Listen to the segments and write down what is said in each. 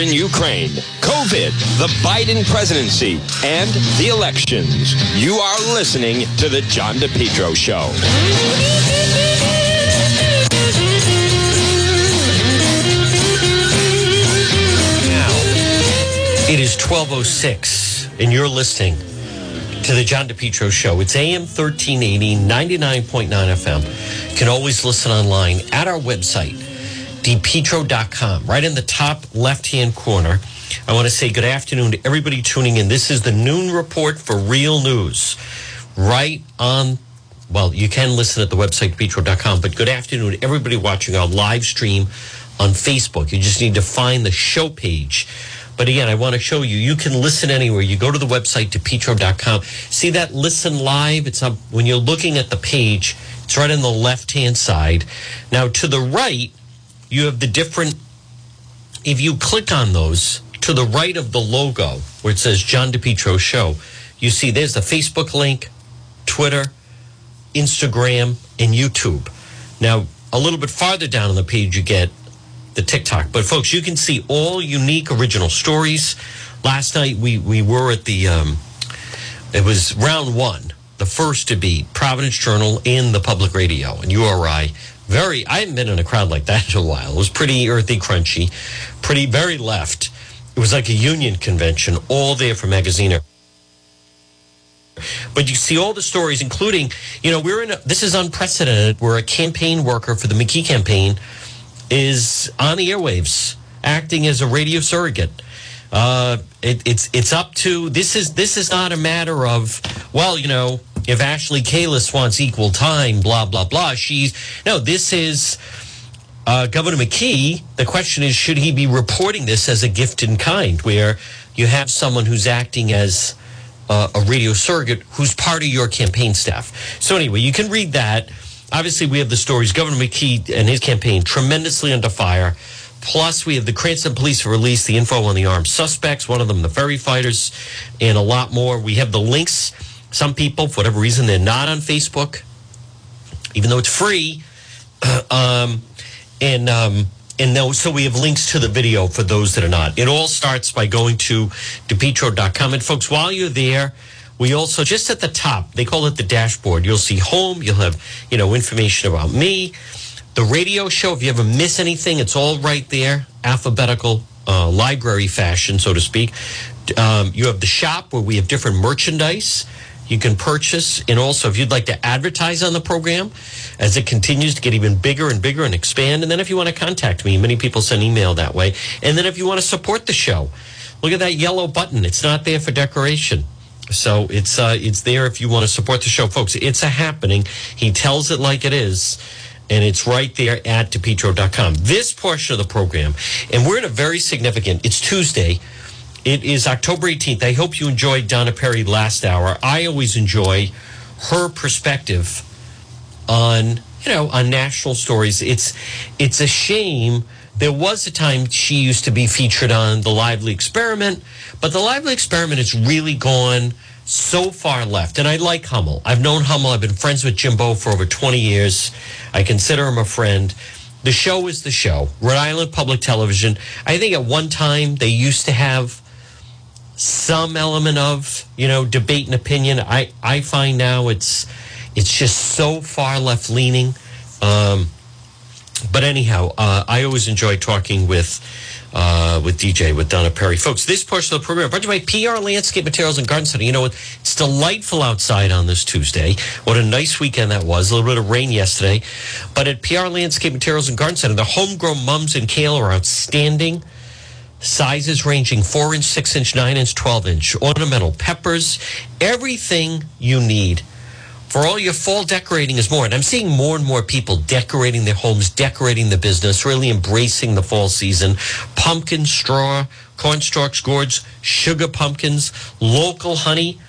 in Ukraine, COVID, the Biden presidency, and the elections. You are listening to The John DePetro Show. Now, It is 1206, and you're listening to the John DePetro Show. It's AM 1380, 99.9 FM. You can always listen online at our website, depetro.com. Right in the top left hand corner, I want to say good afternoon to everybody tuning in. This is the noon report for real news. Right on, well, you can listen at the website, depetro.com, but good afternoon to everybody watching our live stream on Facebook. You just need to find the show page. But again, I want to show you, you can listen anywhere. You go to the website, depetro.com. See that listen live? It's up when you're looking at the page, it's right on the left hand side. Now, to the right, you have the different, if you click on those, to the right of the logo where it says John DePetro Show, you see there's the Facebook link, Twitter, Instagram, and YouTube. Now, a little bit farther down on the page, you get the TikTok. But folks, you can see all unique original stories. Last night we we were at the um, it was round one, the first to be Providence Journal and the Public Radio and URI. Very, I haven't been in a crowd like that in a while. It was pretty earthy, crunchy, pretty very left. It was like a union convention, all there for Magaziner. But you see all the stories, including, you know, we're in a, this is unprecedented. We're a campaign worker for the McKee campaign is on the airwaves, acting as a radio surrogate. Uh, it, it's it's up to this is this is not a matter of well, you know, if Ashley Kalus wants equal time, blah blah blah. She's no, this is uh, Governor McKee. The question is, should he be reporting this as a gift in kind, where you have someone who's acting as uh, a radio surrogate who's part of your campaign staff? So anyway, you can read that obviously we have the stories. Governor McKee and his campaign tremendously under fire. Plus, we have the Cranston police released the info on the armed suspects, one of them the ferry fighters, and a lot more. We have the links. Some people, for whatever reason, they're not on Facebook, even though it's free. um, and um, and those, so we have links to the video for those that are not. It all starts by going to depetro.com. And folks, while you're there, we also just at the top, they call it the dashboard. You'll see home. You'll have you know information about me, the radio show. If you ever miss anything, it's all right there, alphabetical uh, library fashion, so to speak. Um, you have the shop where we have different merchandise you can purchase. And also, if you'd like to advertise on the program as it continues to get even bigger and bigger and expand. And then if you want to contact me, many people send email that way. And then if you want to support the show, look at that yellow button. It's not there for decoration. So it's uh, it's there if you want to support the show, folks. It's a happening. He tells it like it is, and it's right there at depetro.com. This portion of the program, and we're in a very significant. It's Tuesday. It is October 18th. I hope you enjoyed Donna Perry last hour. I always enjoy her perspective on you know on national stories. It's it's a shame. There was a time she used to be featured on the Lively Experiment, but the Lively Experiment has really gone so far left. And I like Hummel. I've known Hummel. I've been friends with Jimbo for over 20 years. I consider him a friend. The show is the show. Rhode Island Public Television. I think at one time they used to have some element of, you know, debate and opinion. I, I find now it's it's just so far left leaning. Um, but anyhow, uh, I always enjoy talking with uh, with DJ with Donna Perry, folks. This portion of the program brought to you by PR Landscape Materials and Garden Center. You know, it's delightful outside on this Tuesday. What a nice weekend that was. A little bit of rain yesterday, but at PR Landscape Materials and Garden Center, the homegrown mums and kale are outstanding. Sizes ranging four inch, six inch, nine inch, twelve inch. Ornamental peppers, everything you need for all your fall decorating is more. And I'm seeing more and more people decorating their homes, decorating the business, really embracing the fall season. Pumpkin, straw, cornstalks, gourds, sugar pumpkins, local honey.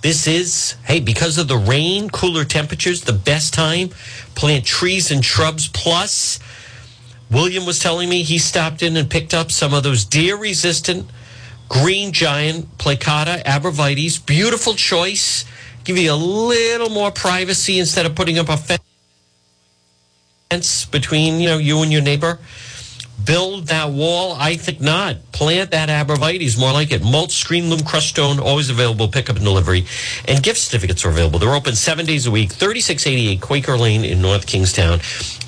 This is, hey, because of the rain, cooler temperatures, the best time. Plant trees and shrubs. Plus, William was telling me he stopped in and picked up some of those deer resistant green giant plicata arborvitaes. Beautiful choice give you a little more privacy instead of putting up a fence between you know you and your neighbor. build that wall? I think not. Plant that arborvitae more like it. Mulch, screen loam, crushed stone, always available, pickup and delivery. And gift certificates are available. They're open seven days a week, 3688 Quaker Lane in North Kingstown.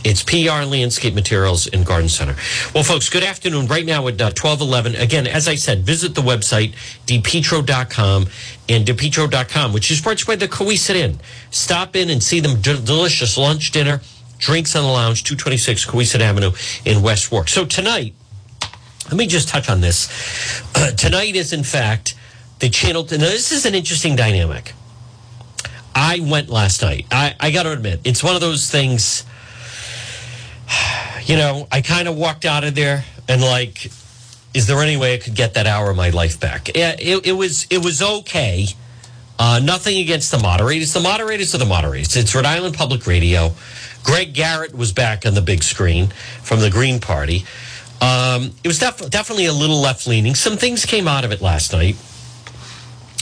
It's PR Landscape Materials and Garden Center. Well, folks, good afternoon. Right now at uh, 1211. Again, as I said, visit the website, depetro.com and depetro.com, which is brought by the Cowesett Inn. Stop in and see them d- delicious lunch, dinner, drinks on the lounge, 226 Cowesett Avenue in West Warwick. So tonight, let me just touch on this. Uh, tonight is, in fact, the channel. Now, this is an interesting dynamic. I went last night. I, I got to admit, it's one of those things you know, I kind of walked out of there and like, is there any way I could get that hour of my life back? Yeah, it, it was it was okay. Uh, nothing against the moderators. The moderators are the moderators. It's Rhode Island Public Radio. Greg Garrett was back on the big screen from the Green Party. Um, it was def- definitely a little left leaning. Some things came out of it last night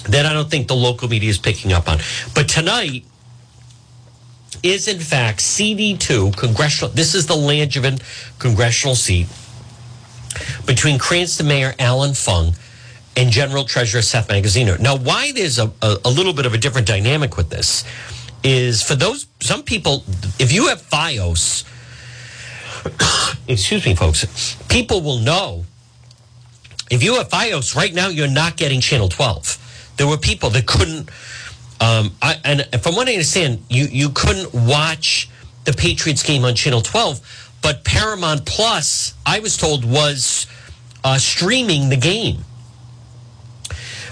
that I don't think the local media is picking up on. But tonight, is in fact CD2 congressional. This is the Langevin congressional seat between Cranston Mayor Allan Fung and General Treasurer Seth Magaziner. Now, why there's a, a, a little bit of a different dynamic with this is for those some people, if you have FiOS, excuse me, folks, people will know. If you have FiOS right now, you're not getting Channel 12. There were people that couldn't um, I, and from what I understand, you, you couldn't watch the Patriots game on Channel 12, but Paramount Plus, I was told, was uh, streaming the game.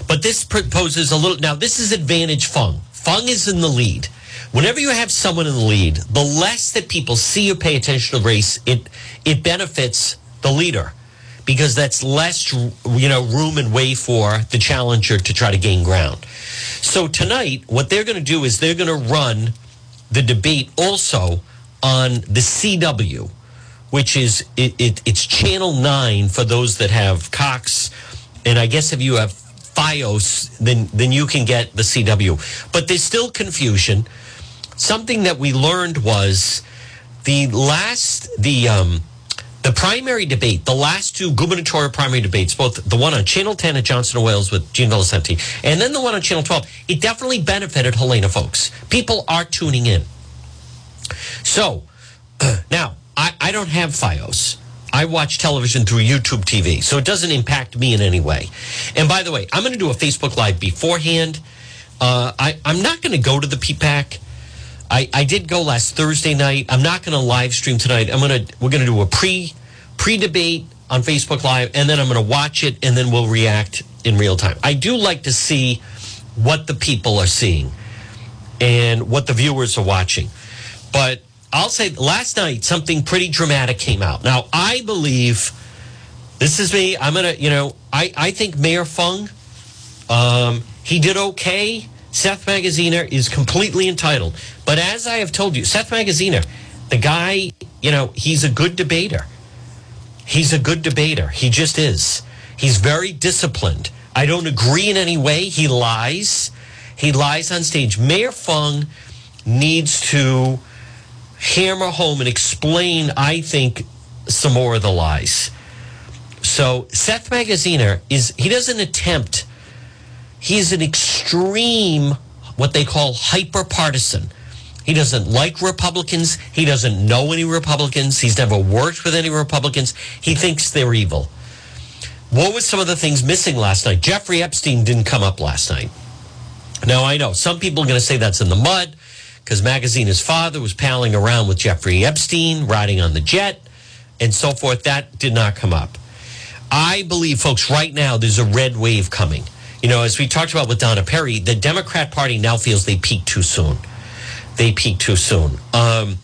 But this proposes a little. Now, this is advantage Fung. Fung is in the lead. Whenever you have someone in the lead, the less that people see or pay attention to race, it it benefits the leader because that's less you know room and way for the challenger to try to gain ground. So tonight, what they're going to do is they're going to run the debate also on the CW, which is it, it, it's Channel Nine for those that have Cox, and I guess if you have FiOS, then then you can get the CW. But there's still confusion. Something that we learned was the last the um, the primary debate, the last two gubernatorial primary debates, both the one on Channel 10 at Johnson and Wales with Gene Valicenti, and then the one on Channel 12, it definitely benefited Helena Foulkes. People are tuning in. So now, I, I don't have FiOS. I watch television through YouTube TV, so it doesn't impact me in any way. And by the way, I'm going to do a Facebook Live beforehand. Uh, I, I'm not going to go to the PPAC. I, I did go last Thursday night. I'm not going to live stream tonight. I'm going to we're going to do a pre pre debate on Facebook Live, and then I'm going to watch it, and then we'll react in real time. I do like to see what the people are seeing and what the viewers are watching, but I'll say last night something pretty dramatic came out. Now I believe this is me. I'm gonna you know I I think Mayor Fung um, he did okay. Seth Magaziner is completely entitled. But as I have told you, Seth Magaziner, the guy, you know, he's a good debater. He's a good debater. He just is. He's very disciplined. I don't agree in any way. He lies. He lies on stage. Mayor Fung needs to hammer home and explain, I think, some more of the lies. So Seth Magaziner is he doesn't attempt He's an extreme, what they call hyper partisan. He doesn't like Republicans. He doesn't know any Republicans. He's never worked with any Republicans. He thinks they're evil. What was some of the things missing last night? Jeffrey Epstein didn't come up last night. Now, I know some people are going to say that's in the mud because Magaziner's father was palling around with Jeffrey Epstein, riding on the jet, and so forth. That did not come up. I believe, folks, right now there's a red wave coming. You know, as we talked about with Donna Perry, the Democrat Party now feels they peaked too soon. They peaked too soon. Um,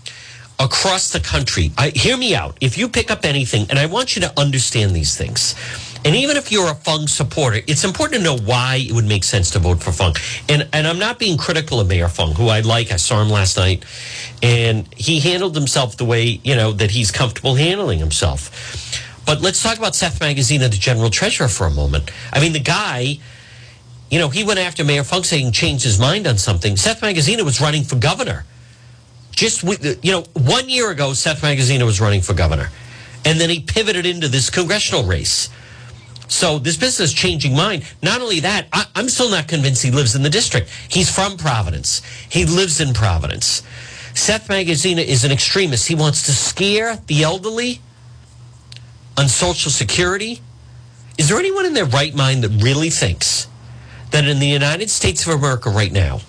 across the country, I, hear me out. If you pick up anything, and I want you to understand these things, and even if you're a Fung supporter, it's important to know why it would make sense to vote for Fung. And and I'm not being critical of Mayor Fung, who I like. I saw him last night, and he handled himself the way you know that he's comfortable handling himself. But let's talk about Seth Magaziner and the general treasurer, for a moment. I mean, the guy you know, he went after Mayor Fung saying changed his mind on something. Seth Magaziner was running for governor. Just, you know, one year ago, Seth Magaziner was running for governor. And then he pivoted into this congressional race. So this business changing mind. Not only that, I, am still not convinced he lives in the district. He's from Providence. He lives in Providence. Seth Magaziner is an extremist. He wants to scare the elderly on Social Security. Is there anyone in their right mind that really thinks that in the United States of America right now,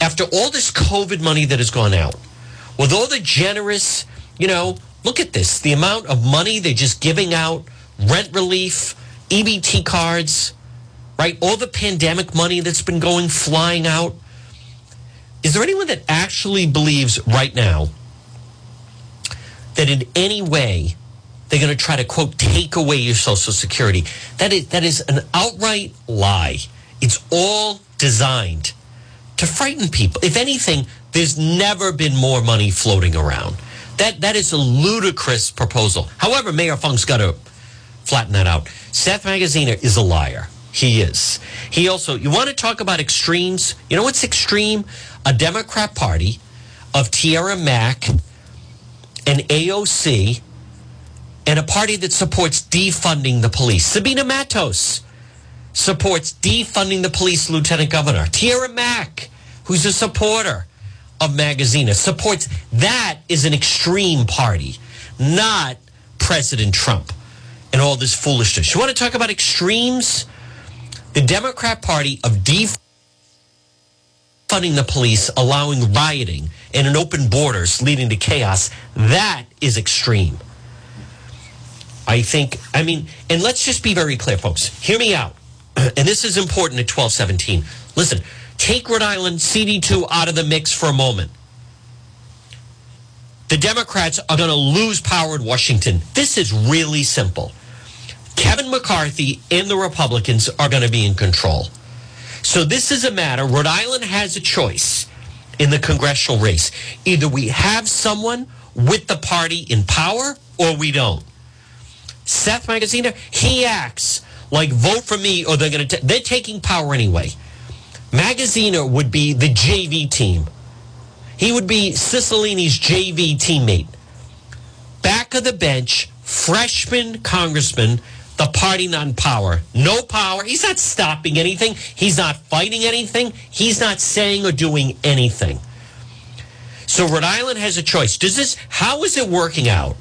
after all this COVID money that has gone out, with all the generous, you know, look at this, the amount of money they're just giving out, rent relief, EBT cards, right? All the pandemic money that's been going flying out. Is there anyone that actually believes right now that in any way they're going to try to quote take away your social security? That is that is an outright lie. It's all designed to frighten people. If anything, there's never been more money floating around. That that is a ludicrous proposal. However, Mayor Fung's got to flatten that out. Seth Magaziner is a liar. He is. He also, you want to talk about extremes? You know what's extreme? A Democrat Party of Tiara Mack and AOC and a party that supports defunding the police. Sabina Matos supports defunding the police, Lieutenant Governor. Tiara Mack, who's a supporter of Magaziner, supports that is an extreme party, not President Trump and all this foolishness. You want to talk about extremes? The Democrat Party of defunding the police, allowing rioting, and an open borders leading to chaos, that is extreme. I think, I mean, and let's just be very clear, folks. Hear me out. And this is important at 1217. Listen, take Rhode Island CD2 out of the mix for a moment. The Democrats are going to lose power in Washington. This is really simple. Kevin McCarthy and the Republicans are going to be in control. So this is a matter, Rhode Island has a choice in the congressional race. Either we have someone with the party in power or we don't. Seth Magaziner, he acts like vote for me or they're going to, they're taking power anyway. Magaziner would be the JV team. He would be Cicilline's JV teammate. Back of the bench, freshman congressman the party not in power. No power. He's not stopping anything. He's not fighting anything. He's not saying or doing anything. So Rhode Island has a choice. Does this, how is it working out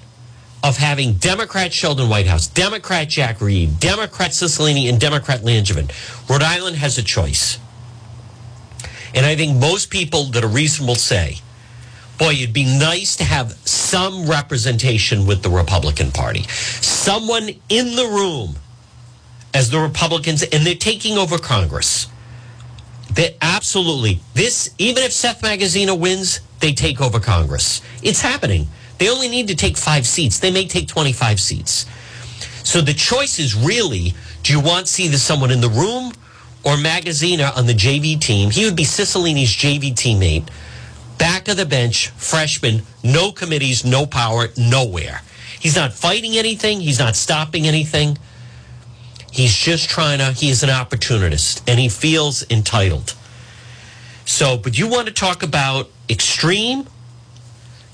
of having Democrat Sheldon Whitehouse, Democrat Jack Reed, Democrat Cicilline, and Democrat Langevin? Rhode Island has a choice. And I think most people that are reasonable say, boy, it'd be nice to have some representation with the Republican Party. Someone in the room as the Republicans, and they're taking over Congress. They absolutely this even if Seth Magaziner wins, they take over Congress. It's happening. They only need to take five seats. They may take 25 seats. So the choice is really do you want to see the someone in the room or Magaziner on the JV team? He would be Cicilline's JV teammate back of the bench, freshman, no committees, no power, nowhere. He's not fighting anything. He's not stopping anything. He's just trying to, he is an opportunist and he feels entitled. So, but you want to talk about extreme?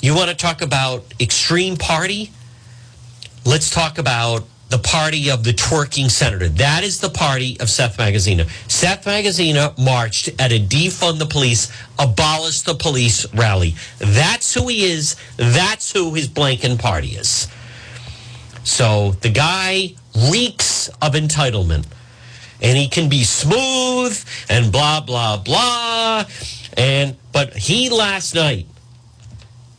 You want to talk about extreme party? Let's talk about the party of the twerking senator. That is the party of Seth Magaziner. Seth Magaziner marched at a defund the police, abolish the police rally. That's who he is. That's who his blanking party is. So the guy reeks of entitlement. And he can be smooth and blah, blah, blah. And, but he last night,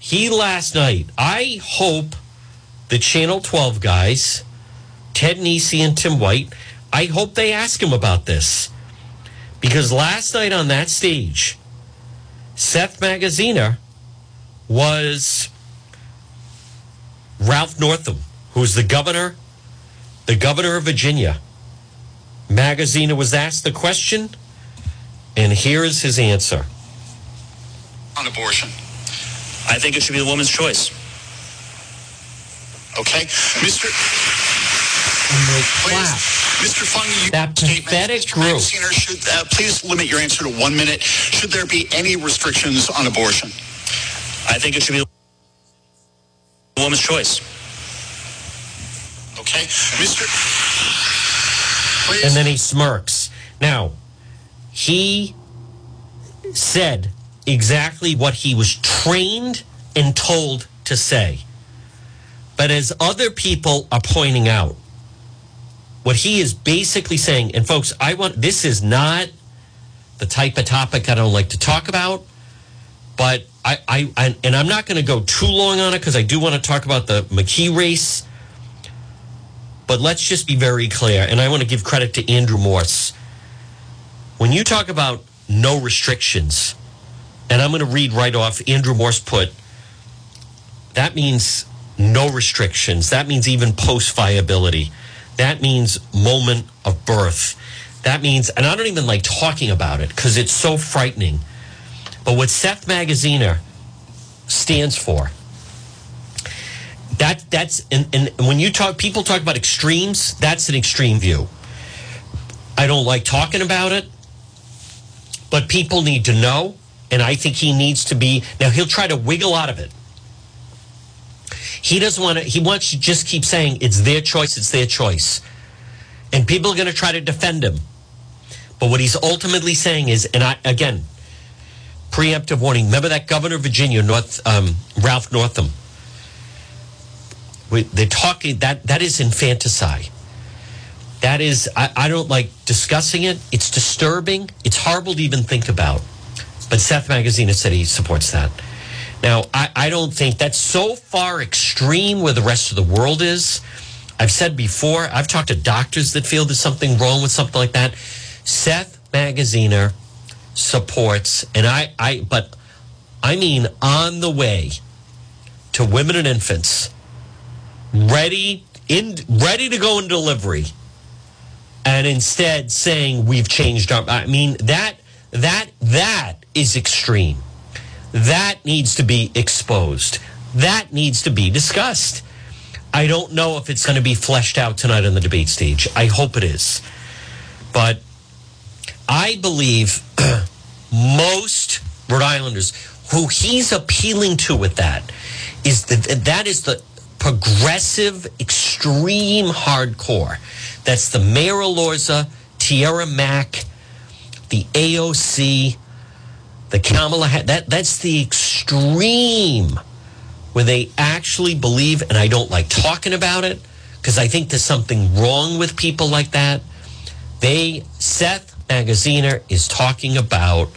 he last night, I hope the Channel 12 guys, Ted Nesi and Tim White, I hope they ask him about this. Because last night on that stage, Seth Magaziner was Ralph Northam, who's the governor, the governor of Virginia. Magaziner was asked the question, and here is his answer. On abortion. I think it should be the woman's choice. Okay. Mr. Please, Mr. Fung, you that pathetic Mr. group. should uh, please limit your answer to one minute. Should there be any restrictions on abortion? I think it should be the woman's choice. Okay, Mr. Please. And then he smirks. Now, he said exactly what he was trained and told to say. But as other people are pointing out, what he is basically saying, and folks, I want this is not the type of topic I don't like to talk about, but I, I, I and I'm not going to go too long on it because I do want to talk about the McKee race. But let's just be very clear, and I want to give credit to Andrew Morse. When you talk about no restrictions, and I'm going to read right off, Andrew Morse put, that means no restrictions. That means even post viability. That means moment of birth. That means, and I don't even like talking about it because it's so frightening. But what Seth Magaziner stands for, that that's and, and when you talk, people talk about extremes. That's an extreme view. I don't like talking about it, but people need to know, and I think he needs to be. Now he'll try to wiggle out of it. He doesn't want to. He wants to just keep saying it's their choice. It's their choice, and people are going to try to defend him. But what he's ultimately saying is, and I again, preemptive warning. Remember that governor of Virginia, North um, Ralph Northam. We, they're talking that that is infanticide. That is, I, I don't like discussing it. It's disturbing. It's horrible to even think about. But Seth Magaziner has said he supports that. Now, I, I don't think that's so far extreme where the rest of the world is. I've said before, I've talked to doctors that feel there's something wrong with something like that. Seth Magaziner supports, and I, I, but I mean on the way to women and infants, ready in, ready to go in delivery, and instead saying we've changed our. I mean that that that is extreme. That needs to be exposed. That needs to be discussed. I don't know if it's going to be fleshed out tonight on the debate stage. I hope it is. But I believe most Rhode Islanders who he's appealing to with that is the, that is the progressive, extreme hardcore. That's the Mayor Elorza, Tiara Mack, the AOC, the Kamala. That that's the extreme where they actually believe, and I don't like talking about it because I think there's something wrong with people like that. They Seth Magaziner is talking about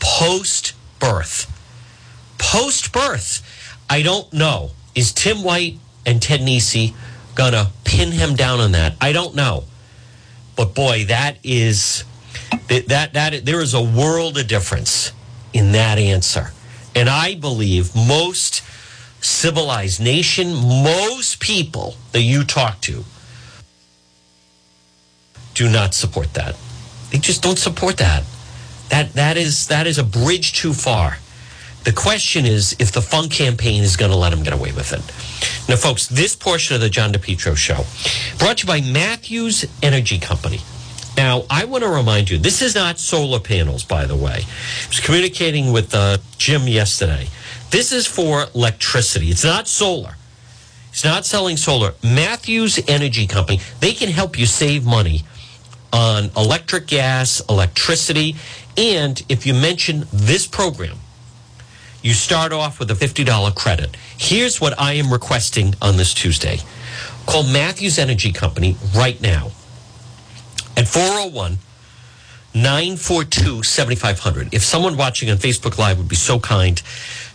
post birth. Post birth. I don't know. Is Tim White and Ted Nesi gonna pin him down on that? I don't know. But boy, that is that that, that there is a world of difference in that answer. And I believe most civilized nation, most people that you talk to do not support that. They just don't support that. That that is that is a bridge too far. The question is if the Fung campaign is going to let them get away with it. Now, folks, this portion of the John DePetro show brought to you by Matthews Energy Company. Now, I want to remind you, this is not solar panels, by the way. I was communicating with uh, Jim yesterday. This is for electricity. It's not solar. It's not selling solar. Matthews Energy Company, they can help you save money on electric, gas, electricity. And if you mention this program, you start off with a $50 credit. Here's what I am requesting on this Tuesday. Call Matthews Energy Company right now at 401 942 7500. If someone watching on Facebook Live would be so kind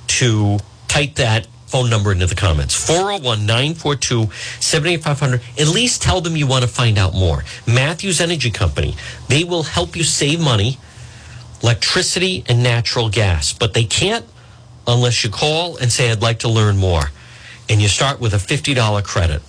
to type that phone number into the comments 401 942 7500. At least tell them you want to find out more. Matthews Energy Company, they will help you save money, electricity, and natural gas, but they can't unless you call and say, I'd like to learn more. And you start with a $50 credit.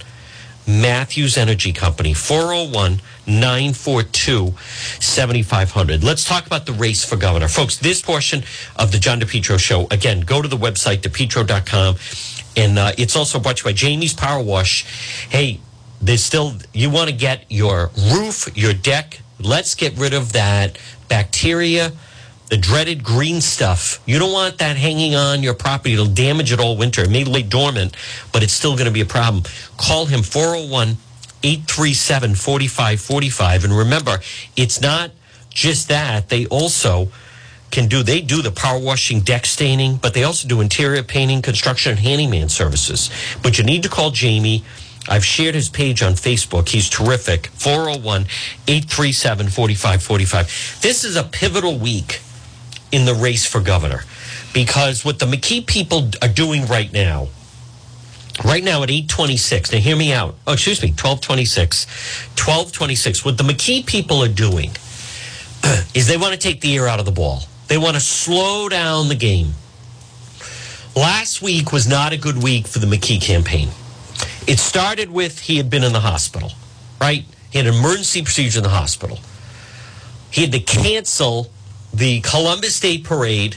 Matthews Energy Company, 401 942 7500. Let's talk about the race for governor. Folks, this portion of the John DePetro show, again, go to the website, depetro.com. And uh, it's also brought to you by Jamie's Power Wash. Hey, there's still, you want to get your roof, your deck. Let's get rid of that bacteria the dreaded green stuff. You don't want that hanging on your property. It'll damage it all winter. It may lay dormant, but it's still going to be a problem. Call him 401 837 4545. And remember, it's not just that. They also can do, they do the power washing, deck staining, but they also do interior painting, construction, and handyman services. But you need to call Jamie. I've shared his page on Facebook. He's terrific. 401 837 4545. This is a pivotal week in the race for governor because what the McKee people are doing right now, right now at 826, now hear me out. Oh, excuse me, 1226. 1226. What the McKee people are doing is they want to take the ear out of the ball. They want to slow down the game. Last week was not a good week for the McKee campaign. It started with he had been in the hospital, right? He had an emergency procedure in the hospital. He had to cancel the Columbus Day Parade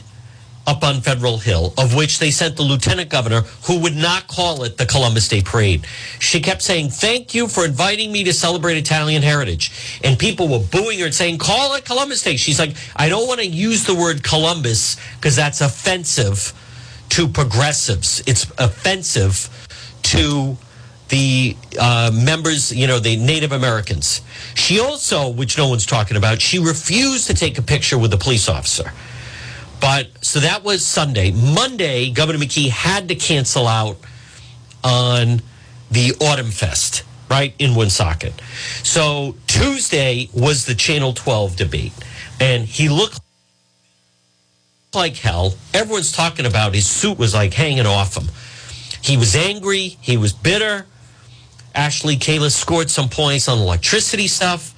up on Federal Hill, of which they sent the lieutenant governor who would not call it the Columbus Day Parade. She kept saying, Thank you for inviting me to celebrate Italian heritage. And people were booing her and saying, Call it Columbus Day. She's like, I don't want to use the word Columbus because that's offensive to progressives. It's offensive to the uh, members, you know, the Native Americans. She also, which no one's talking about, she refused to take a picture with a police officer. But so that was Sunday. Monday, Governor McKee had to cancel out on the Autumn Fest, right, in Woonsocket. So Tuesday was the Channel 12 debate. And he looked like hell. Everyone's talking about his suit was like hanging off him. He was angry. He was bitter. Ashley Kalus scored some points on electricity stuff.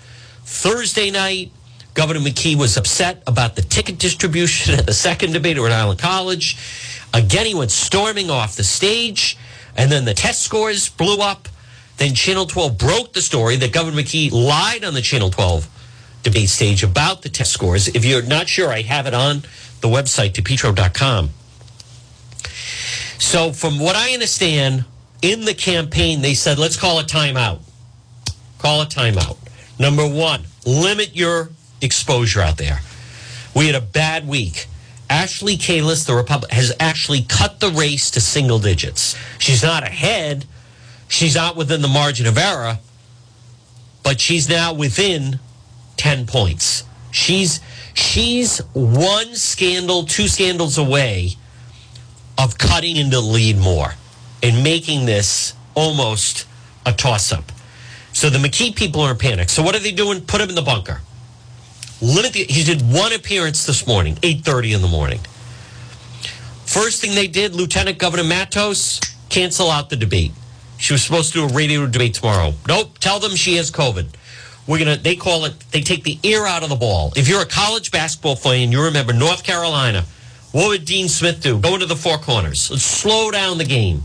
Thursday night, Governor McKee was upset about the ticket distribution at the second debate at Rhode Island College. Again, he went storming off the stage, and then the test scores blew up. Then Channel 12 broke the story that Governor McKee lied on the Channel 12 debate stage about the test scores. If you're not sure, I have it on the website, depetro.com. So, from what I understand, in the campaign, they said, let's call a timeout. Call a timeout. Number one, limit your exposure out there. We had a bad week. Ashley Kalus, the Republic, has actually cut the race to single digits. She's not ahead. She's not within the margin of error, but she's now within 10 points. She's she's one scandal, two scandals away of cutting into lead more and making this almost a toss up. So the McKee people are in panic. So what are they doing? Put him in the bunker. Limit the, he did one appearance this morning, 8.30 in the morning. First thing they did, Lieutenant Governor Matos, cancel out the debate. She was supposed to do a radio debate tomorrow. Nope, tell them she has COVID. We're gonna they call it they take the ear out of the ball. If you're a college basketball fan, you remember North Carolina. What would Dean Smith do? Go into the four corners. Let's slow down the game.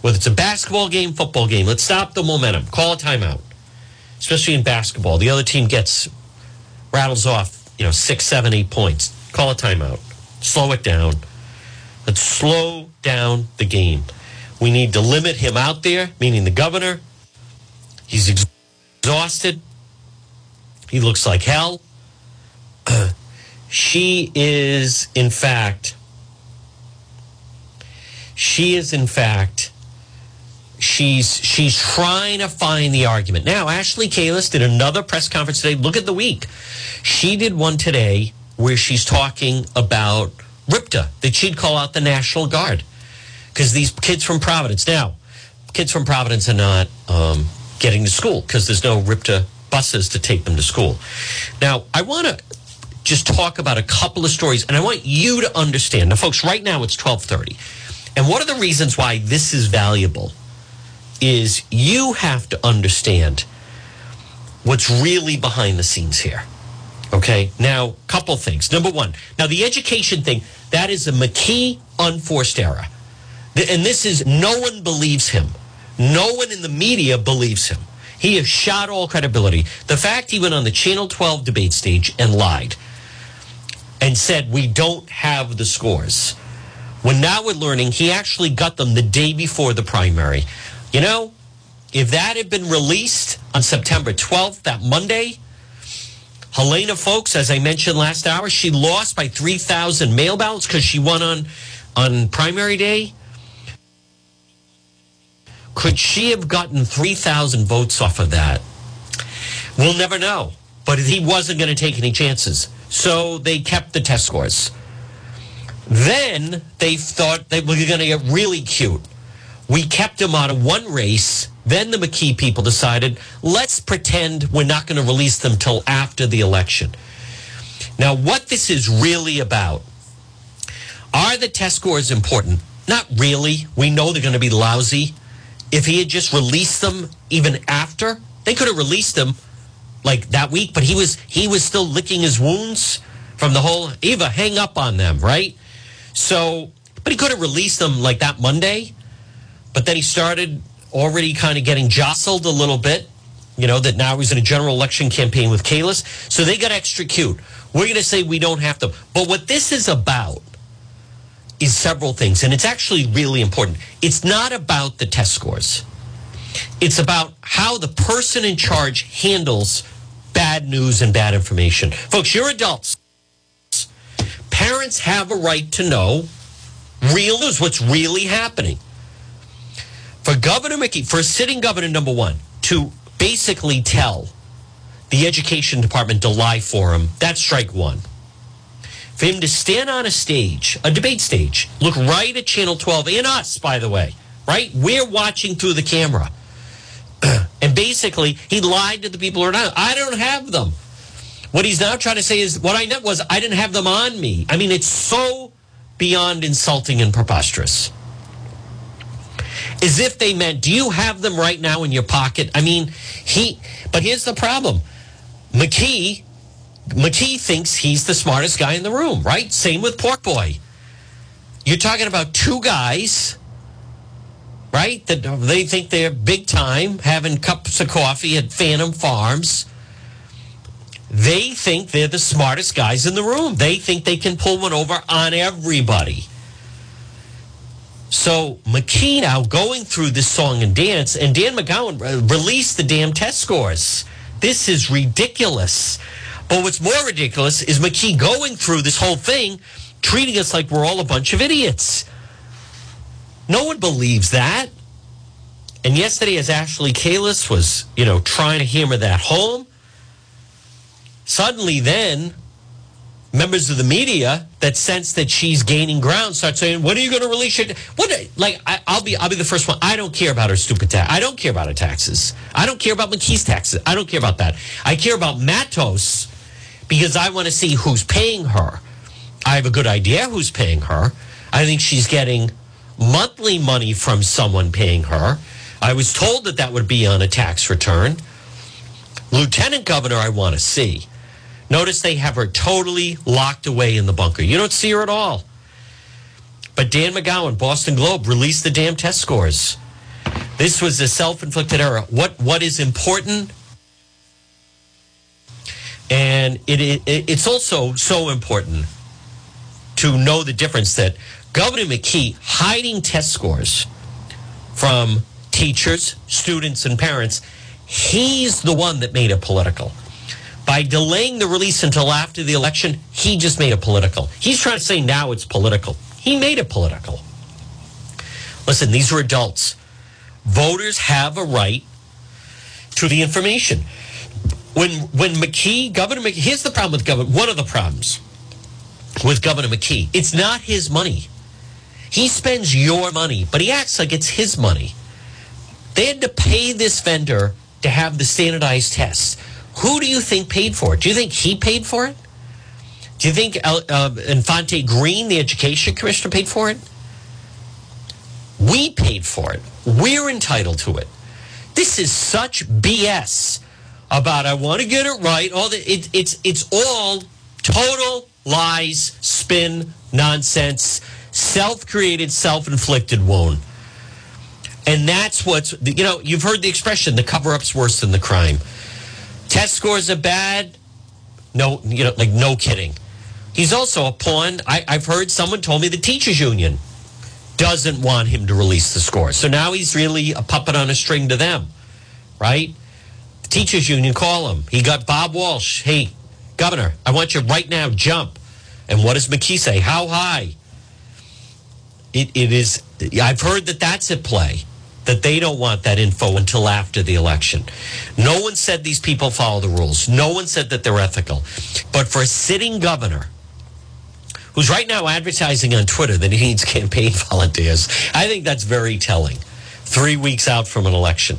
Whether it's a basketball game, football game, let's stop the momentum. Call a timeout. Especially in basketball. The other team gets rattles off, you know, six, seven, eight points. Call a timeout. Slow it down. Let's slow down the game. We need to limit him out there, meaning the governor. He's exhausted. He looks like hell. she is, in fact, she is, in fact, she's she's trying to find the argument. Now, Ashley Kalus did another press conference today. Look at the week. She did one today where she's talking about RIPTA, that she'd call out the National Guard. Because these kids from Providence, now, kids from Providence are not um, getting to school because there's no RIPTA buses to take them to school. Now, I want to just talk about a couple of stories, and I want you to understand. Now, folks, right now it's 1230. And one of the reasons why this is valuable is you have to understand what's really behind the scenes here. Okay. Now, couple things. Number one, now the education thing, that is a McKee unforced error. And this is no one believes him. No one in the media believes him. He has shot all credibility. The fact he went on the Channel 12 debate stage and lied and said, We don't have the scores. When now we're learning he actually got them the day before the primary. You know, if that had been released on September 12th, that Monday, Helena Foulkes, as I mentioned last hour, she lost by 3,000 mail ballots because she won on, on primary day. Could she have gotten 3,000 votes off of that? We'll never know. But he wasn't going to take any chances. So they kept the test scores. Then they thought they were going to get really cute. We kept him out of one race. Then the McKee people decided, let's pretend we're not going to release them till after the election. Now, what this is really about are the test scores important? Not really. We know they're going to be lousy. If he had just released them even after, they could have released them like that week, but he was he was still licking his wounds from the whole Eva hang up on them, right? So, but he could have released them like that Monday, but then he started already kind of getting jostled a little bit. You know that now he's in a general election campaign with Kalus, so they got extra cute. We're going to say we don't have to, but what this is about is several things, and it's actually really important. It's not about the test scores. It's about how the person in charge handles bad news and bad information. Folks, you're adults. Parents have a right to know real news, what's really happening. For Governor McKee, for sitting governor number one, to basically tell the education department to lie for him, that's strike one. For him to stand on a stage, a debate stage, look right at Channel 12 and us, by the way, right? We're watching through the camera. and basically, he lied to the people who are not. I don't have them. What he's now trying to say is what I meant was I didn't have them on me. I mean, it's so beyond insulting and preposterous. As if they meant, do you have them right now in your pocket? I mean, he, but here's the problem. McKee, McKee thinks he's the smartest guy in the room, right? Same with Pork Boy. You're talking about two guys, right? That they think they're big time, having cups of coffee at Phantom Farms. They think they're the smartest guys in the room. They think they can pull one over on everybody. So McKee now going through this song and dance, and Dan McGowan uh, released the damn test scores. This is ridiculous. But what's more ridiculous is McKee going through this whole thing, treating us like we're all a bunch of idiots. No one believes that. And yesterday, as Ashley Kalus was, you know, trying to hammer that home, suddenly then members of the media that sense that she's gaining ground start saying, "When are you going to release it?" What? Like, I, will be, I'll be the first one. I don't care about her stupid tax. I don't care about her taxes. I don't care about McKee's taxes. I don't care about that. I care about Matos because I want to see who's paying her. I have a good idea who's paying her. I think she's getting monthly money from someone paying her. I was told that that would be on a tax return. Lieutenant governor, I want to see. Notice they have her totally locked away in the bunker. You don't see her at all. But Dan McGowan, Boston Globe, released the damn test scores. This was a self-inflicted error. What what is important? And it, it it's also so important to know the difference that Governor McKee hiding test scores from teachers, students, and parents, he's the one that made it political. By delaying the release until after the election, he just made it political. He's trying to say now it's political. He made it political. Listen, these are adults. Voters have a right to the information. When when McKee, Governor McKee, here's the problem with Governor. One of the problems with Governor McKee, it's not his money. He spends your money, but he acts like it's his money. They had to pay this vendor to have the standardized tests. Who do you think paid for it? Do you think he paid for it? Do you think uh, Infante Green, the education commissioner, paid for it? We paid for it. We're entitled to it. This is such BS about I want to get it right. All the it, it's it's all total lies, spin, nonsense, self-created, self-inflicted wound. And that's what's you know you've heard the expression the cover-up's worse than the crime. Test scores are bad. No, you know, like no kidding. He's also a pawn. I, I've heard someone told me the teachers union doesn't want him to release the scores. So now he's really a puppet on a string to them, right? The teachers union call him. He got Bob Walsh. Hey, governor, I want you right now, jump. And what does McKee say? How high? It, it is, I've heard that that's at play that they don't want that info until after the election. No one said these people follow the rules. No one said that they're ethical. But for a sitting governor who's right now advertising on Twitter that he needs campaign volunteers, I think that's very telling. Three weeks out from an election.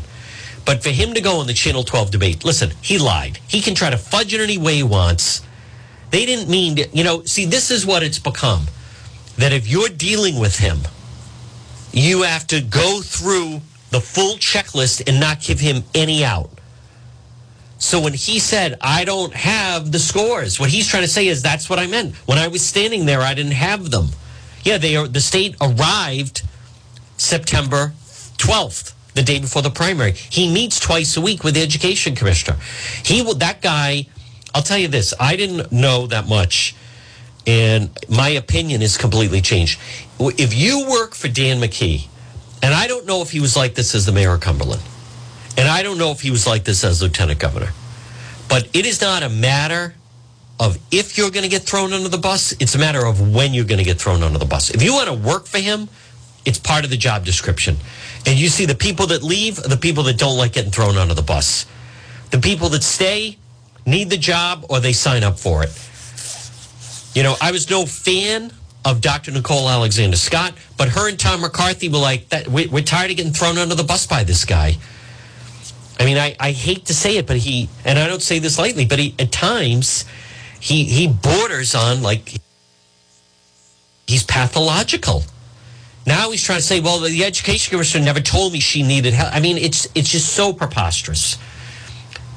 But for him to go on the Channel 12 debate, listen, he lied. He can try to fudge it any way he wants. They didn't mean to, you know, see, this is what it's become. That if you're dealing with him, you have to go through the full checklist and not give him any out. So when he said, I don't have the scores, what he's trying to say is that's what I meant. When I was standing there, I didn't have them. Yeah, they are, the state arrived September 12th, the day before the primary. He meets twice a week with the education commissioner. He will, that guy, I'll tell you this, I didn't know that much and my opinion is completely changed. If you work for Dan McKee, and I don't know if he was like this as the mayor of Cumberland, and I don't know if he was like this as lieutenant governor, but it is not a matter of if you're going to get thrown under the bus, it's a matter of when you're going to get thrown under the bus. If you want to work for him, it's part of the job description. And you see the people that leave the people that don't like getting thrown under the bus. The people that stay need the job or they sign up for it. You know, I was no fan of Dr. Nicole Alexander Scott, but her and Tom McCarthy were like, that, we, are tired of getting thrown under the bus by this guy. I mean, I, I hate to say it, but he, and I don't say this lightly, but he, at times, he, he borders on like, he's pathological. Now he's trying to say, well, the education commissioner never told me she needed help. I mean, it's, it's just so preposterous.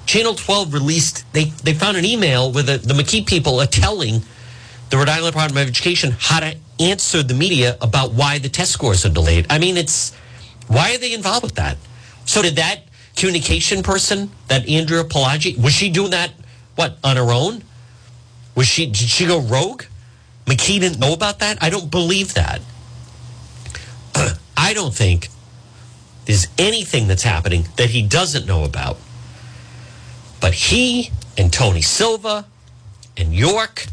Channel 12 released, they, they found an email where the, the McKee people are telling the Rhode Island Department of Education how to answer the media about why the test scores are delayed. I mean, it's why are they involved with that? So did that communication person, that Andrea Pelagi, was she doing that what on her own? Was she did she go rogue? McKee didn't know about that? I don't believe that. I don't think there's anything that's happening that he doesn't know about. But he and Tony Silva and York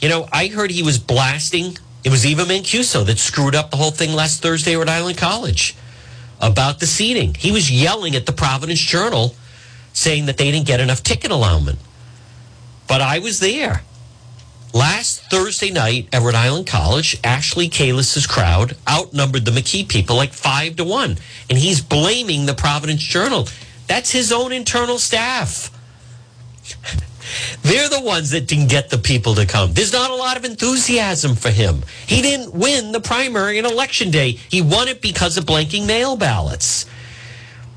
you know, I heard he was blasting. It was Eva Mancuso that screwed up the whole thing last Thursday at Rhode Island College about the seating. He was yelling at the Providence Journal saying that they didn't get enough ticket allowance. But I was there. Last Thursday night at Rhode Island College, Ashley Kalus's crowd outnumbered the McKee people like five to one. And he's blaming the Providence Journal. That's his own internal staff. They're the ones that didn't get the people to come. There's not a lot of enthusiasm for him. He didn't win the primary in election day. He won it because of blanking mail ballots.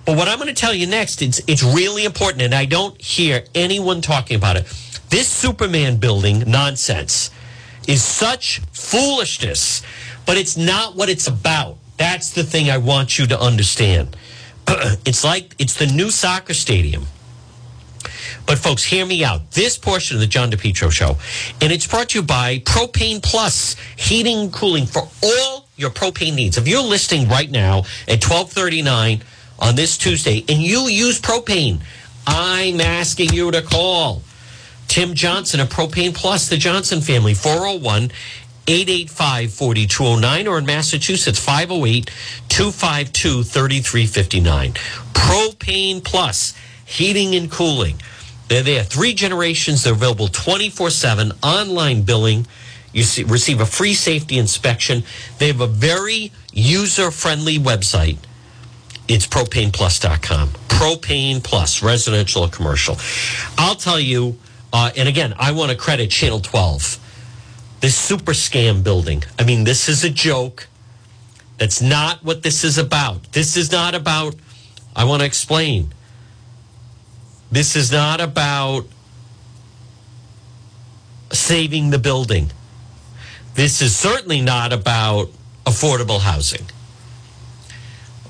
But what I'm going to tell you next, it's, it's really important, and I don't hear anyone talking about it. This Superman building nonsense is such foolishness, but it's not what it's about. That's the thing I want you to understand. it's like it's the new soccer stadium. But folks, hear me out. This portion of the John DePetro show, and it's brought to you by Propane Plus Heating and Cooling for all your propane needs. If you're listening right now at 1239 on this Tuesday and you use propane, I'm asking you to call Tim Johnson of Propane Plus, the Johnson family, 401 885 4209, or in Massachusetts, 508 252 3359. Propane Plus, heating and cooling. They're there. Three generations. They're available 24 7 online billing. You see, receive a free safety inspection. They have a very user friendly website. It's propaneplus.com. Propane Plus, residential or commercial. I'll tell you, uh, and again, I want to credit Channel 12. This super scam building. I mean, this is a joke. That's not what this is about. This is not about, I want to explain. This is not about saving the building. This is certainly not about affordable housing.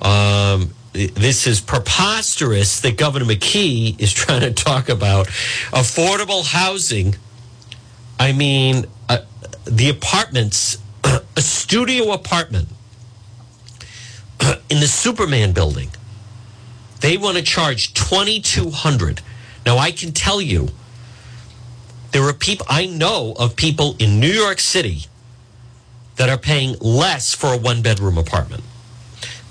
Um, this is preposterous that Governor McKee is trying to talk about affordable housing. I mean, uh, the apartments, a studio apartment in the Superman building they want to charge 2200 Now, I can tell you, there are people, I know of people in New York City that are paying less for a one bedroom apartment.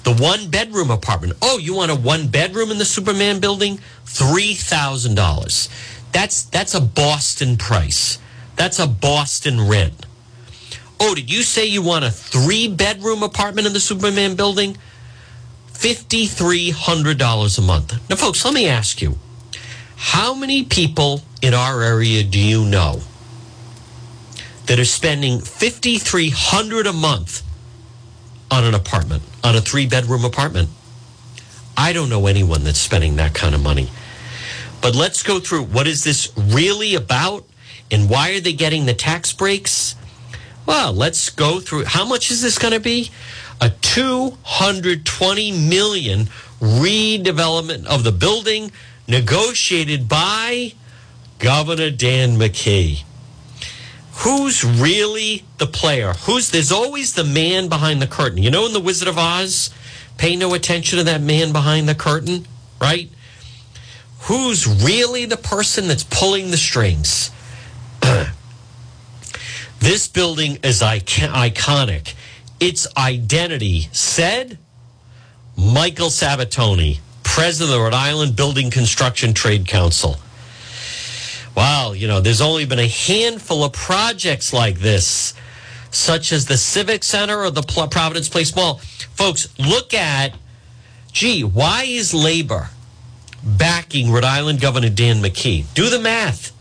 The one bedroom apartment. Oh, you want a one bedroom in the Superman building? $3,000. That's that's a Boston price. That's a Boston rent. Oh, did you say you want a three bedroom apartment in the Superman building? $5,300 a month. Now, folks, let me ask you how many people in our area do you know that are spending $5,300 a month on an apartment, on a three bedroom apartment? I don't know anyone that's spending that kind of money. But let's go through what is this really about and why are they getting the tax breaks? Well, let's go through how much is this going to be? A 220 million redevelopment of the building negotiated by Governor Dan McKee. Who's really the player? Who's there's always the man behind the curtain. You know in the Wizard of Oz, pay no attention to that man behind the curtain, right? Who's really the person that's pulling the strings? this building is iconic. Its identity said Michael Sabitoni, president of the Rhode Island Building Construction Trade Council. Wow, you know, there's only been a handful of projects like this, such as the Civic Center or the Providence Place Mall. Folks, look at, gee, why is labor backing Rhode Island Governor Dan McKee? Do the math.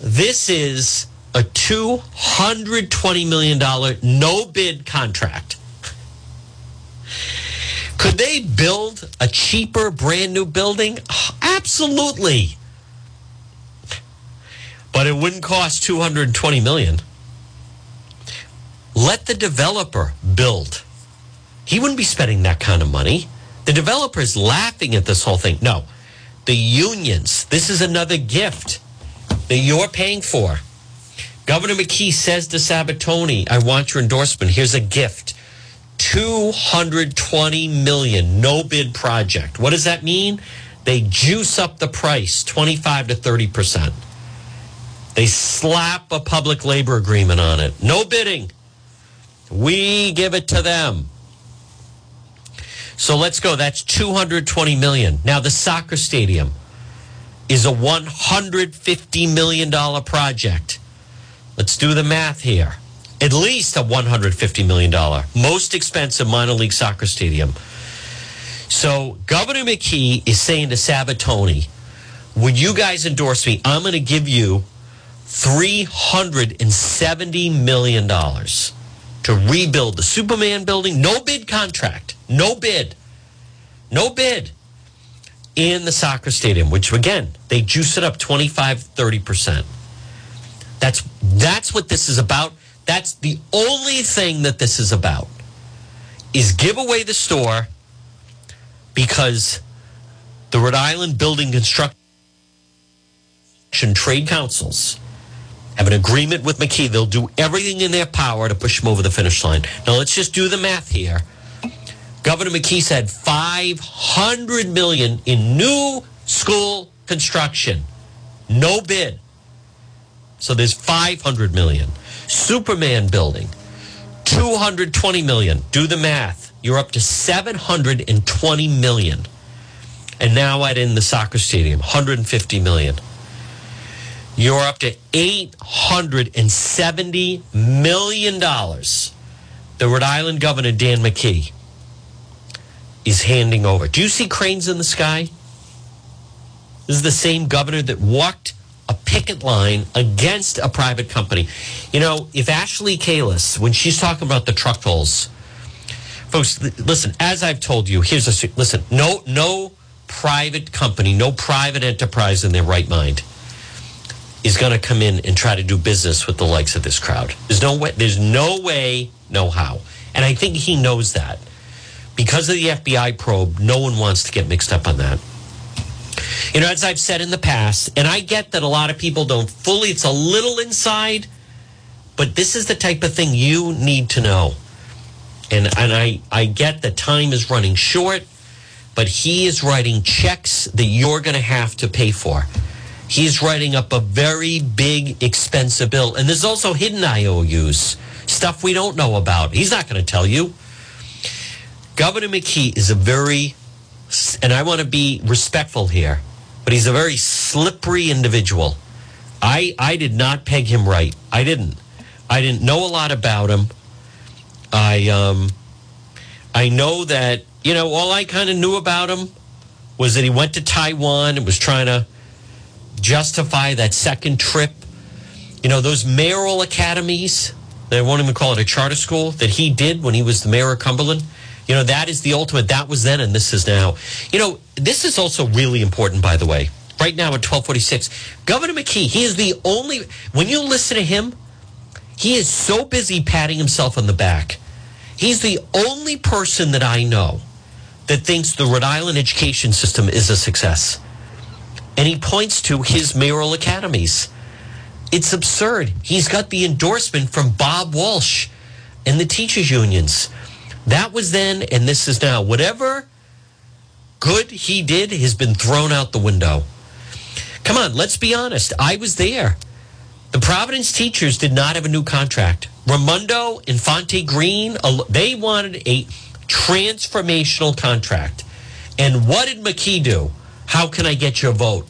This is a $220 million no bid contract. Could they build a cheaper, brand new building? Absolutely. But it wouldn't cost 220 million. Let the developer build. He wouldn't be spending that kind of money. The developer is laughing at this whole thing. No, the unions, this is another gift that you're paying for. Governor McKee says to Sabitoni, I want your endorsement. Here's a gift. 220 million no bid project. What does that mean? They juice up the price 25 to 30%. They slap a public labor agreement on it. No bidding. We give it to them. So let's go. That's 220 million. Now the soccer stadium is a 150 million dollar project. Let's do the math here. At least a 150 million dollar most expensive minor league soccer stadium. So Governor McKee is saying to Sabitoni, "Would you guys endorse me? I'm going to give you $370 million to rebuild the Superman building. No bid contract. No bid. No bid. In the soccer stadium, which again, they juice it up 25, 30%. That's that's what this is about. That's the only thing that this is about. Is give away the store because the Rhode Island Building Construction Trade Councils have an agreement with McKee. They'll do everything in their power to push him over the finish line. Now let's just do the math here. Governor McKee said 500 million in new school construction. No bid. So there's 500 million. Superman building, 220 million. Do the math. You're up to 720 million. And now add in the soccer stadium, 150 million. You're up to $870 million. The Rhode Island Governor, Dan McKee, is handing over. Do you see cranes in the sky? This is the same governor that walked a picket line against a private company. You know, if Ashley Kalus, when she's talking about the truck tolls, folks, listen, as I've told you, here's a listen, no, no private company, no private enterprise in their right mind is going to come in and try to do business with the likes of this crowd. There's no way, there's no way, no how. And I think he knows that. Because of the FBI probe, no one wants to get mixed up on that. You know, as I've said in the past, and I get that a lot of people don't fully, it's a little inside, but this is the type of thing you need to know. And, and I, I get that time is running short, but he is writing checks that you're going to have to pay for. He's writing up a very big, expensive bill. And there's also hidden IOUs, stuff we don't know about. He's not going to tell you. Governor McKee is a very, and I want to be respectful here, but he's a very slippery individual. I I did not peg him right. I didn't. I didn't know a lot about him. I um, I know that you know all I kind of knew about him was that he went to Taiwan and was trying to justify that second trip. You know those mayoral academies. They won't even call it a charter school that he did when he was the mayor of Cumberland. You know that is the ultimate. That was then, and this is now. You know this is also really important, by the way. Right now at twelve forty six, Governor McKee. He is the only. When you listen to him, he is so busy patting himself on the back. He's the only person that I know that thinks the Rhode Island education system is a success. And he points to his mayoral academies. It's absurd. He's got the endorsement from Bob Walsh and the teachers' unions. That was then, and this is now. Whatever good he did has been thrown out the window. Come on, let's be honest. I was there. The Providence teachers did not have a new contract. Raimondo, Infante Green, they wanted a transformational contract. And what did McKee do? How can I get your vote?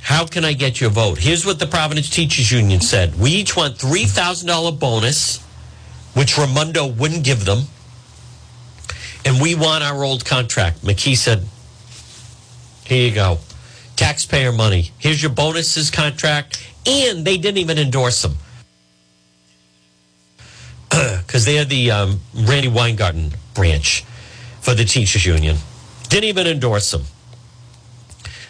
How can I get your vote? Here's what the Providence Teachers Union said. We each want $3,000 bonus, which Raimondo wouldn't give them. And we want our old contract. McKee said, here you go. Taxpayer money. Here's your bonuses contract. And they didn't even endorse them because they had the um, Randi Weingarten branch for the teachers union. Didn't even endorse them.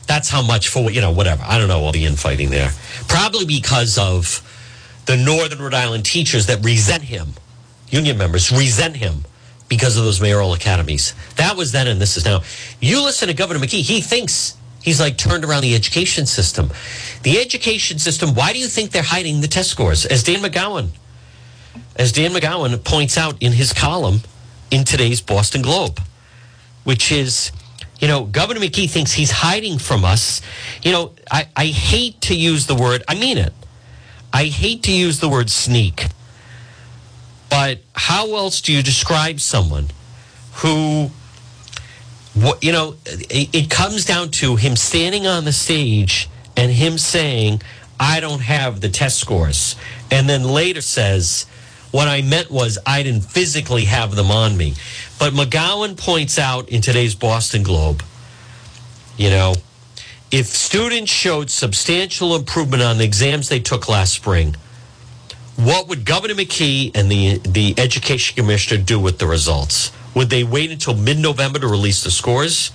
That's how much for you know whatever. I don't know all the infighting there. Probably because of the Northern Rhode Island teachers that resent him, union members resent him because of those mayoral academies. That was then, and this is now. You listen to Governor McKee. He thinks he's like turned around the education system. The education system. Why do you think they're hiding the test scores? As Dan McGowan as Dan McGowan points out in his column in today's Boston Globe, which is, you know, Governor McKee thinks he's hiding from us. You know, I, I hate to use the word, I mean it. I hate to use the word sneak. But how else do you describe someone who, you know, it, comes down to him standing on the stage and him saying, I don't have the test scores. And then later says, what I meant was I didn't physically have them on me. But McGowan points out in today's Boston Globe, you know, if students showed substantial improvement on the exams they took last spring, what would Governor McKee and the, the education commissioner do with the results? Would they wait until mid November to release the scores?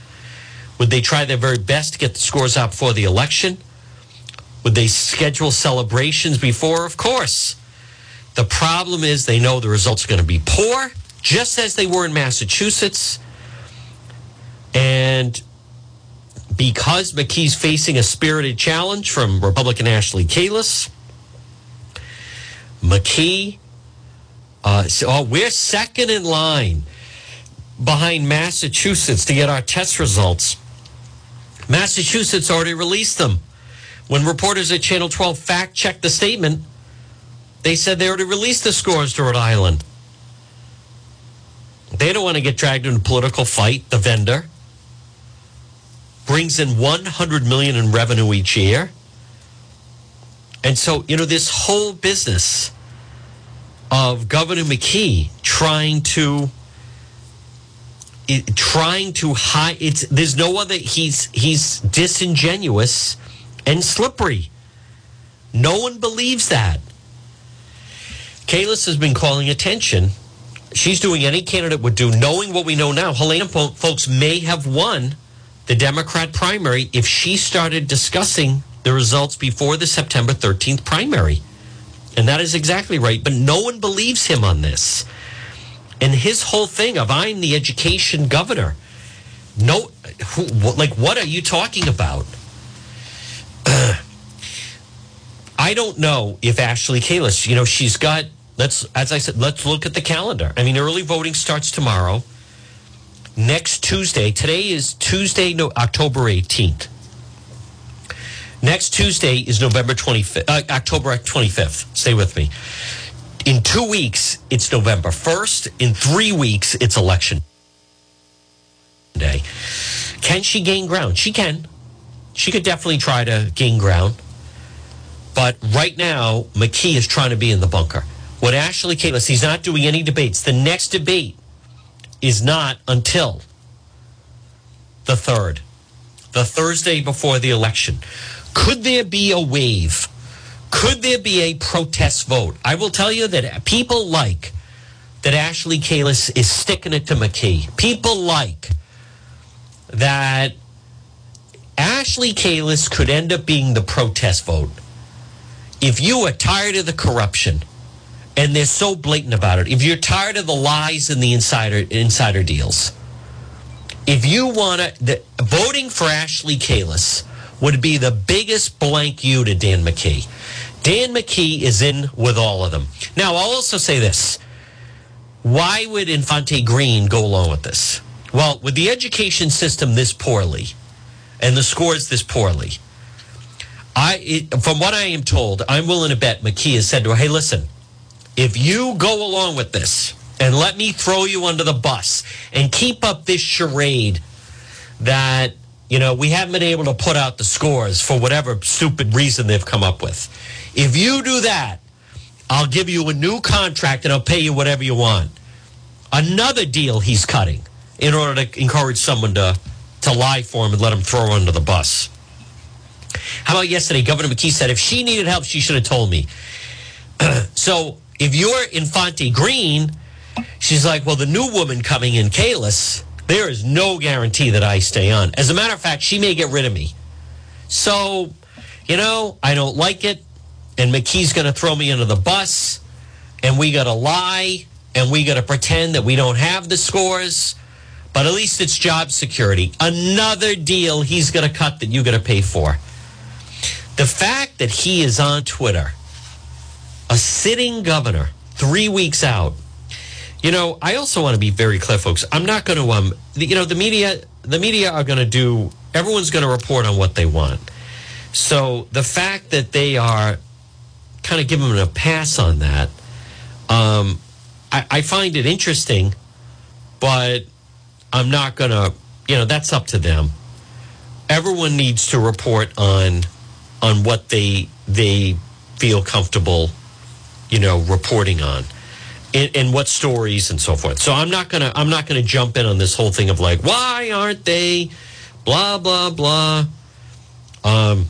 Would they try their very best to get the scores out before the election? Would they schedule celebrations before? Of course. The problem is they know the results are going to be poor, just as they were in Massachusetts. And because McKee's facing a spirited challenge from Republican Ashley Kalus, McKee, uh, so, oh, we're second in line behind Massachusetts to get our test results. Massachusetts already released them. When reporters at Channel 12 fact checked the statement, they said they already released the scores to Rhode Island. They don't want to get dragged into a political fight. The vendor brings in 100 million in revenue each year. And so, you know, this whole business of Governor McKee trying to it, trying to hide it's there's no other he's he's disingenuous and slippery. No one believes that. Kalus has been calling attention. She's doing any candidate would do, knowing what we know now. Helena Foulkes may have won the Democrat primary if she started discussing the results before the September 13th primary. And that is exactly right. But no one believes him on this. And his whole thing of I'm the education governor. No, who, like, what are you talking about? I don't know if Ashley Kalus, you know, she's got, let's, as I said, let's look at the calendar. I mean, early voting starts tomorrow. Next Tuesday, today is Tuesday, no, October 18th. Next Tuesday is November 25th, uh, October 25th. Stay with me. In two weeks, it's November 1st. In three weeks, it's election day. Can she gain ground? She can. She could definitely try to gain ground. But right now, McKee is trying to be in the bunker. What Ashley Kalus, he's not doing any debates. The next debate is not until the third, the Thursday before the election. Could there be a wave? Could there be a protest vote? I will tell you that people like that Ashley Kalus is sticking it to McKee. People like that Ashley Kalus could end up being the protest vote. If you are tired of the corruption, and they're so blatant about it, if you're tired of the lies and the insider insider deals, if you want to, voting for Ashley Kalus would be the biggest blank you to Dan McKee. Dan McKee is in with all of them. Now, I'll also say this. Why would Infante Green go along with this? Well, with the education system this poorly and the scores this poorly, I, it, from what I am told, I'm willing to bet McKee has said to her, hey, listen, if you go along with this and let me throw you under the bus and keep up this charade that, you know, we haven't been able to put out the scores for whatever stupid reason they've come up with. If you do that, I'll give you a new contract and I'll pay you whatever you want. Another deal he's cutting in order to encourage someone to, to lie for him and let him throw under the bus. How about yesterday? Governor McKee said if she needed help, she should have told me. so if you're Infante Green, she's like, well, the new woman coming in, Kalus, there is no guarantee that I stay on. As a matter of fact, she may get rid of me. So, you know, I don't like it. And McKee's going to throw me under the bus. And we got to lie. And we got to pretend that we don't have the scores. But at least it's job security. Another deal he's going to cut that you got to pay for. The fact that he is on Twitter a sitting governor three weeks out. You know, I also want to be very clear, folks. I'm not going to, um, you know, the media, the media are going to do. Everyone's going to report on what they want. So the fact that they are kind of giving them a pass on that, um, I, I find it interesting, but I'm not going to. You know, that's up to them. Everyone needs to report on on what they they feel comfortable you know, reporting on. And, and, what stories and so forth. So I'm not gonna I'm not gonna jump in on this whole thing of like why aren't they blah blah blah. Um,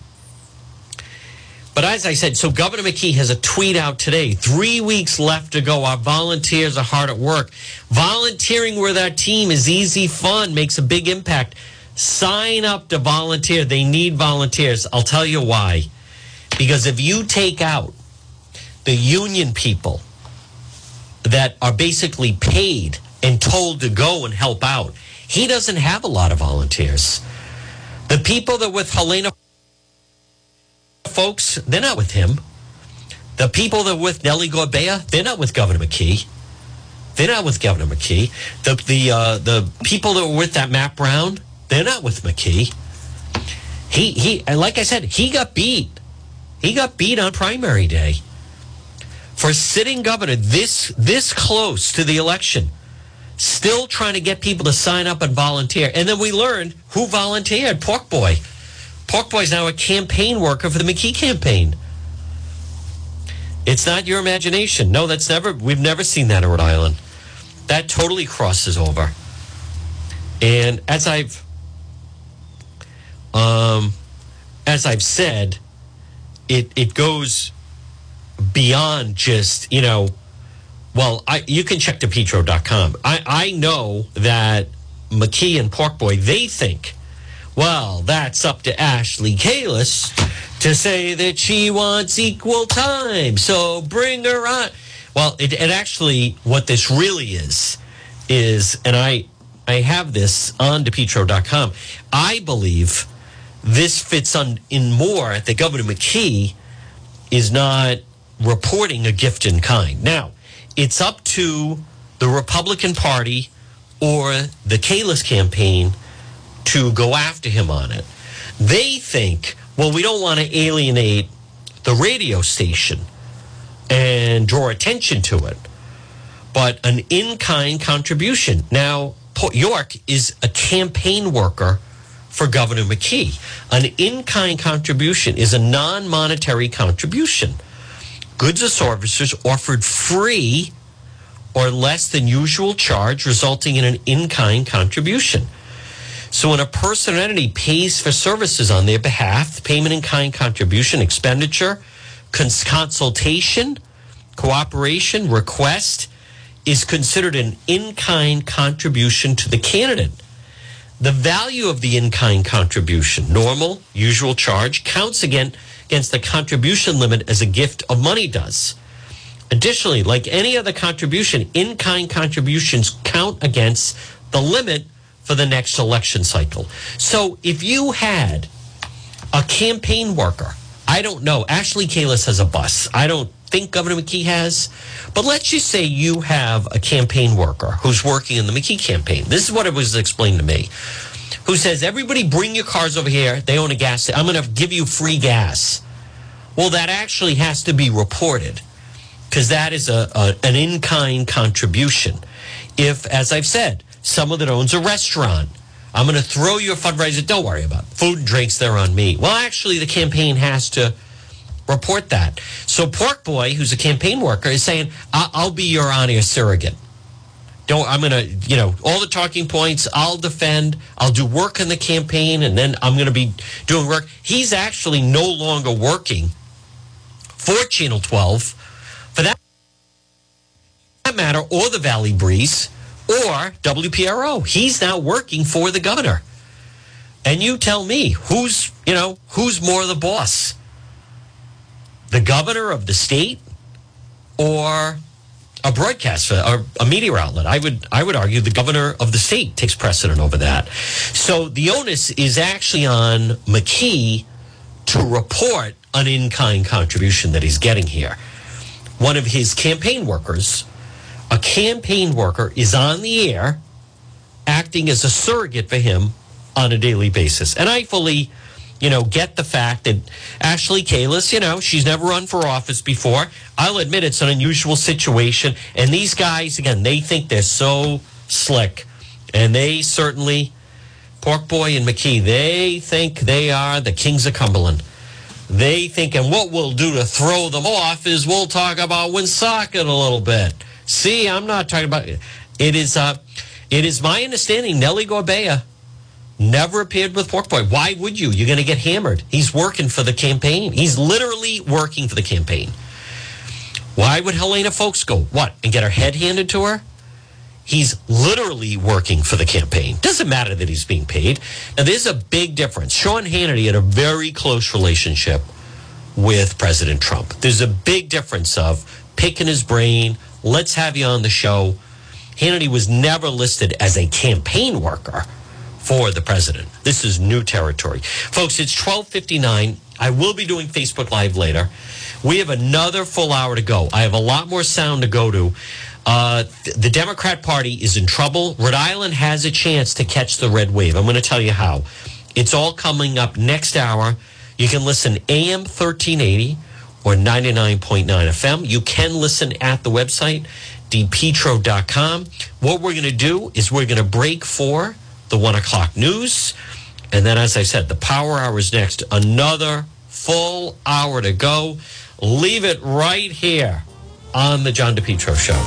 but as I said, so Governor McKee has a tweet out today. Three weeks left to go. Our volunteers are hard at work. Volunteering with our team is easy, fun, makes a big impact. Sign up to volunteer. They need volunteers. I'll tell you why. Because if you take out the union people that are basically paid and told to go and help out. He doesn't have a lot of volunteers. The people that with Helena Foulkes, they're not with him. The people that with Nellie Gorbea, they're not with Governor McKee. They're not with Governor McKee. The the uh, the people that were with that Matt Brown, they're not with McKee. He he like I said, he got beat. He got beat on primary day for sitting governor this this close to the election, still trying to get people to sign up and volunteer. And then we learned who volunteered. Pork Boy. Pork Boy is now a campaign worker for the McKee campaign. It's not your imagination. No, that's never. We've never seen that in Rhode Island. That totally crosses over. And as I've, um, as I've said, it it goes beyond just, you know, well, I, you can check depetro.com. I, I know that McKee and Porkboy, they think, well, that's up to Ashley Kalus to say that she wants equal time. So bring her on. Well, it, it actually, what this really is, is, and I, I have this on depetro.com. I believe this fits on in more that Governor McKee is not reporting a gift in kind. Now, it's up to the Republican Party or the Kalus campaign to go after him on it. They think, well, we don't want to alienate the radio station and draw attention to it, but an in kind contribution. Now, York is a campaign worker for Governor McKee. An in kind contribution is a non monetary contribution. Goods or services offered free or less than usual charge, resulting in an in kind contribution. So when a person or entity pays for services on their behalf, the payment in kind contribution, expenditure, cons- consultation, cooperation, request is considered an in kind contribution to the candidate. The value of the in kind contribution, normal, usual charge, counts again against the contribution limit as a gift of money does. Additionally, like any other contribution, in kind contributions count against the limit for the next election cycle. So if you had a campaign worker, I don't know, Ashley Kalus has a bus. I don't think Governor McKee has, but let's just say you have a campaign worker who's working in the McKee campaign. This is what it was explained to me. Who says, everybody bring your cars over here. They own a gas. station. I'm going to give you free gas. Well, that actually has to be reported because that is a, a an in kind contribution. If, as I've said, someone that owns a restaurant, I'm going to throw you a fundraiser. Don't worry about it. food and drinks. They're on me. Well, actually, the campaign has to report that. So Pork Boy, who's a campaign worker, is saying, "I- "I'll be your on-air surrogate." Don't I'm to you know all the talking points. I'll defend. I'll do work in the campaign, and then I'm to be doing work. He's actually no longer working for Channel 12 for that that matter, or the Valley Breeze, or WPRO. He's now working for the governor. And you tell me who's, you know, who's more the boss? The governor of the state or a broadcast a media outlet? I would I would argue the governor of the state takes precedent over that. So the onus is actually on McKee to report an in-kind contribution that he's getting here. One of his campaign workers a campaign worker is on the air acting as a surrogate for him on a daily basis. And I fully, you know, get the fact that Ashley Kalus, you know, she's never run for office before. I'll admit it's an unusual situation. And these guys, again, they think they're so slick. And they certainly, Pork Boy and McKee, they think they are the kings of Cumberland. They think, and what we'll do to throw them off is we'll talk about Woonsocket a little bit. See, I'm not talking about it. Is uh, it is my understanding Nellie Gorbea never appeared with Pork Boy. Why would you? You're going to get hammered. He's working for the campaign. He's literally working for the campaign. Why would Helena Foulkes go? What? And get her head handed to her? He's literally working for the campaign. Doesn't matter that he's being paid. Now, there's a big difference. Sean Hannity had a very close relationship with President Trump. There's a big difference of picking his brain. Let's have you on the show. Hannity was never listed as a campaign worker for the president. This is new territory. Folks, it's 1259. I will be doing Facebook Live later. We have another full hour to go. I have a lot more sound to go to. Uh, the Democrat Party is in trouble. Rhode Island has a chance to catch the red wave. I'm going to tell you how. It's all coming up next hour. You can listen AM 1380 or 99.9 FM. You can listen at the website, depetro.com. What we're going to do is we're going to break for the one o'clock news. And then, as I said, the power hour is next. Another full hour to go. Leave it right here on the John DePetro Show.